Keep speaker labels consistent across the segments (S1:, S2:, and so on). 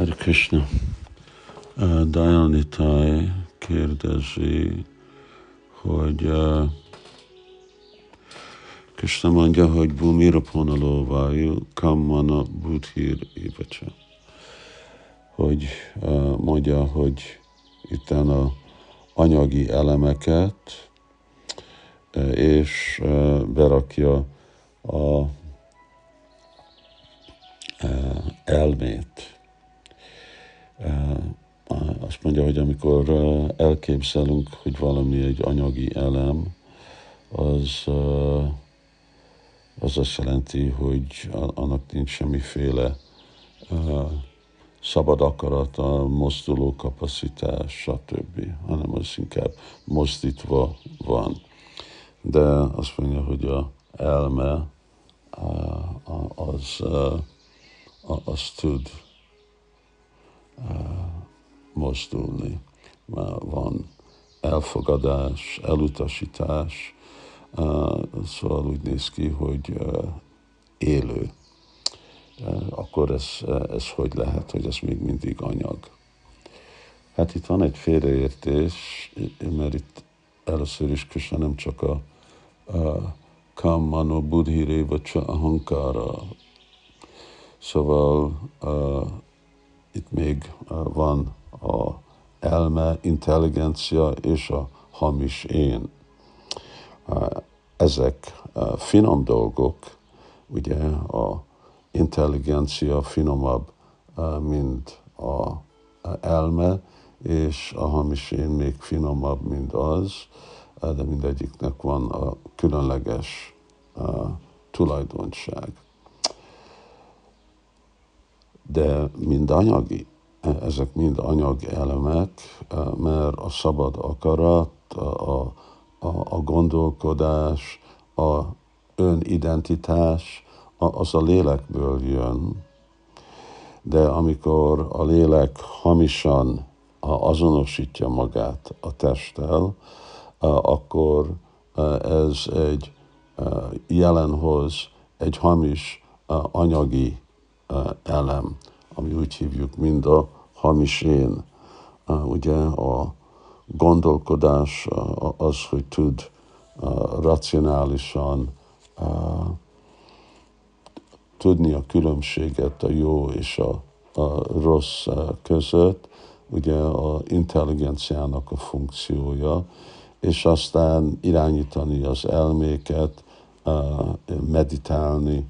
S1: Hare Krishna. Uh, Dayanitai kérdezi, hogy uh, Krishna mondja, hogy Bhumira Ponalóvájú Kammana Budhir Ivacsa. Hogy uh, mondja, hogy itt a anyagi elemeket, uh, és uh, berakja a uh, elmét azt mondja, hogy amikor elképzelünk, hogy valami egy anyagi elem, az, az azt jelenti, hogy annak nincs semmiféle szabad akarata, mozduló kapacitás, stb., hanem az inkább mozdítva van. De azt mondja, hogy a elme az, az tud mozdulni. Van elfogadás, elutasítás, szóval úgy néz ki, hogy élő. Akkor ez, ez hogy lehet, hogy ez még mindig anyag? Hát itt van egy félreértés, mert itt először is Krishna nem csak a, a Kammano Budhi Révacsa Ahankara, szóval uh, itt még van a elme, intelligencia és a hamis én. Ezek finom dolgok, ugye a intelligencia finomabb, mint a elme, és a hamis én még finomabb, mint az, de mindegyiknek van a különleges tulajdonság de mind anyagi, ezek mind anyag elemek, mert a szabad akarat, a, a, a gondolkodás, a önidentitás, az a lélekből jön. De amikor a lélek hamisan azonosítja magát a testtel, akkor ez egy jelenhoz egy hamis anyagi elem, ami úgy hívjuk, mind a hamis én. Ugye a gondolkodás az, hogy tud racionálisan tudni a különbséget a jó és a, a rossz között, ugye a intelligenciának a funkciója, és aztán irányítani az elméket, meditálni,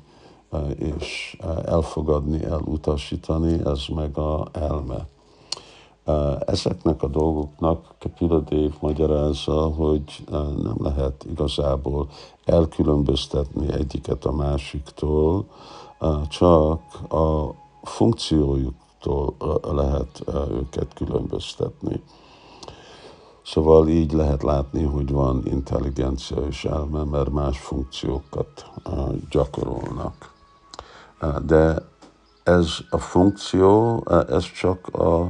S1: és elfogadni, elutasítani, ez meg a elme. Ezeknek a dolgoknak Kapila magyarázza, hogy nem lehet igazából elkülönböztetni egyiket a másiktól, csak a funkciójuktól lehet őket különböztetni. Szóval így lehet látni, hogy van intelligencia és elme, mert más funkciókat gyakorolnak. De ez a funkció, ez csak a,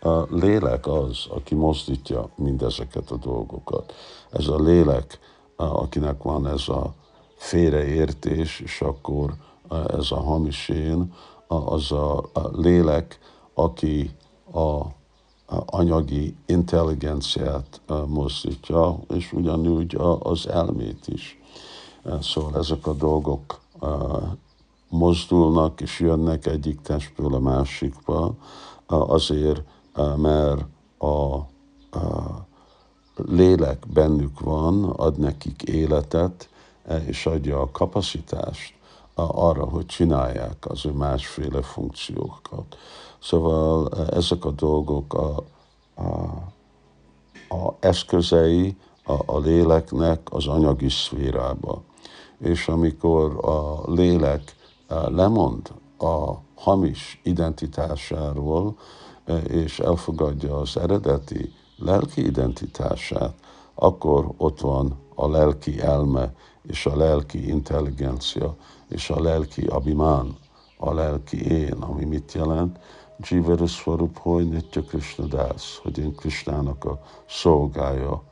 S1: a lélek az, aki mozdítja mindezeket a dolgokat. Ez a lélek, akinek van ez a félreértés, és akkor ez a hamis én, az a lélek, aki a anyagi intelligenciát mozdítja, és ugyanúgy az elmét is. Szóval ezek a dolgok mozdulnak és jönnek egyik testből a másikba, azért, mert a, lélek bennük van, ad nekik életet, és adja a kapacitást arra, hogy csinálják az ő másféle funkciókat. Szóval ezek a dolgok a, a, a eszközei a, a léleknek az anyagi szférába. És amikor a lélek lemond a hamis identitásáról, és elfogadja az eredeti lelki identitását, akkor ott van a lelki elme, és a lelki intelligencia, és a lelki abimán, a lelki én, ami mit jelent? Jiva Swarup, hogy Nitya Krishna Das, hogy én Krishnának a szolgája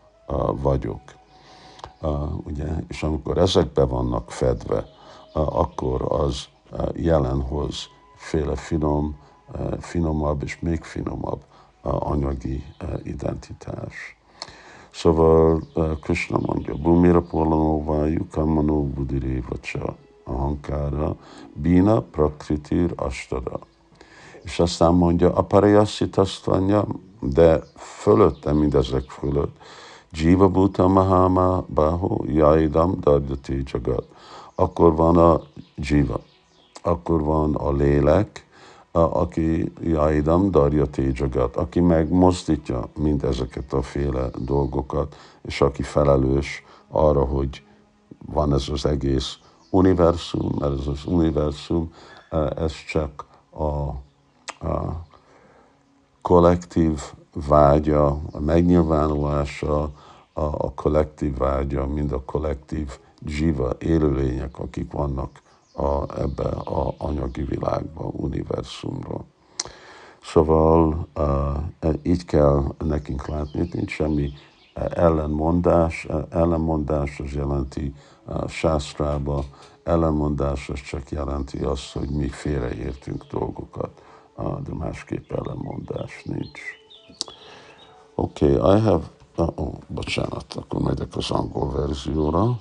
S1: vagyok. Ugye? És amikor ezekbe vannak fedve, akkor az jelenhoz féle finom finomabb és még finomabb anyagi identitás. Szóval Krishna mondja, Bumira Polanóvá, Yukamanó Budirévacsa, Ahankára, Bina Prakritir Astada. És aztán mondja, Aparayaszitastvanya, de fölötte, mindezek fölött, Jiva Bhuta Mahama Bahu Jaidam Darjati Jagat. Akkor van a Jiva, akkor van a lélek, aki Jaidam Darjati Jagat, aki megmozdítja mindezeket a féle dolgokat, és aki felelős arra, hogy van ez az egész univerzum, mert ez az univerzum, ez csak a, a kollektív vágya, a megnyilvánulása, a, a kollektív vágya, mind a kollektív zsiva élőlények, akik vannak a, ebbe a anyagi világba, univerzumba. Szóval uh, így kell nekünk látni, nincs semmi ellenmondás. Ellenmondás az jelenti uh, sásztrába, ellenmondás az csak jelenti azt, hogy mi félreértünk dolgokat, uh, de másképp ellenmondás nincs. Okay, I have... Uh, oh, bocsánat, akkor megyek az angol verzióra.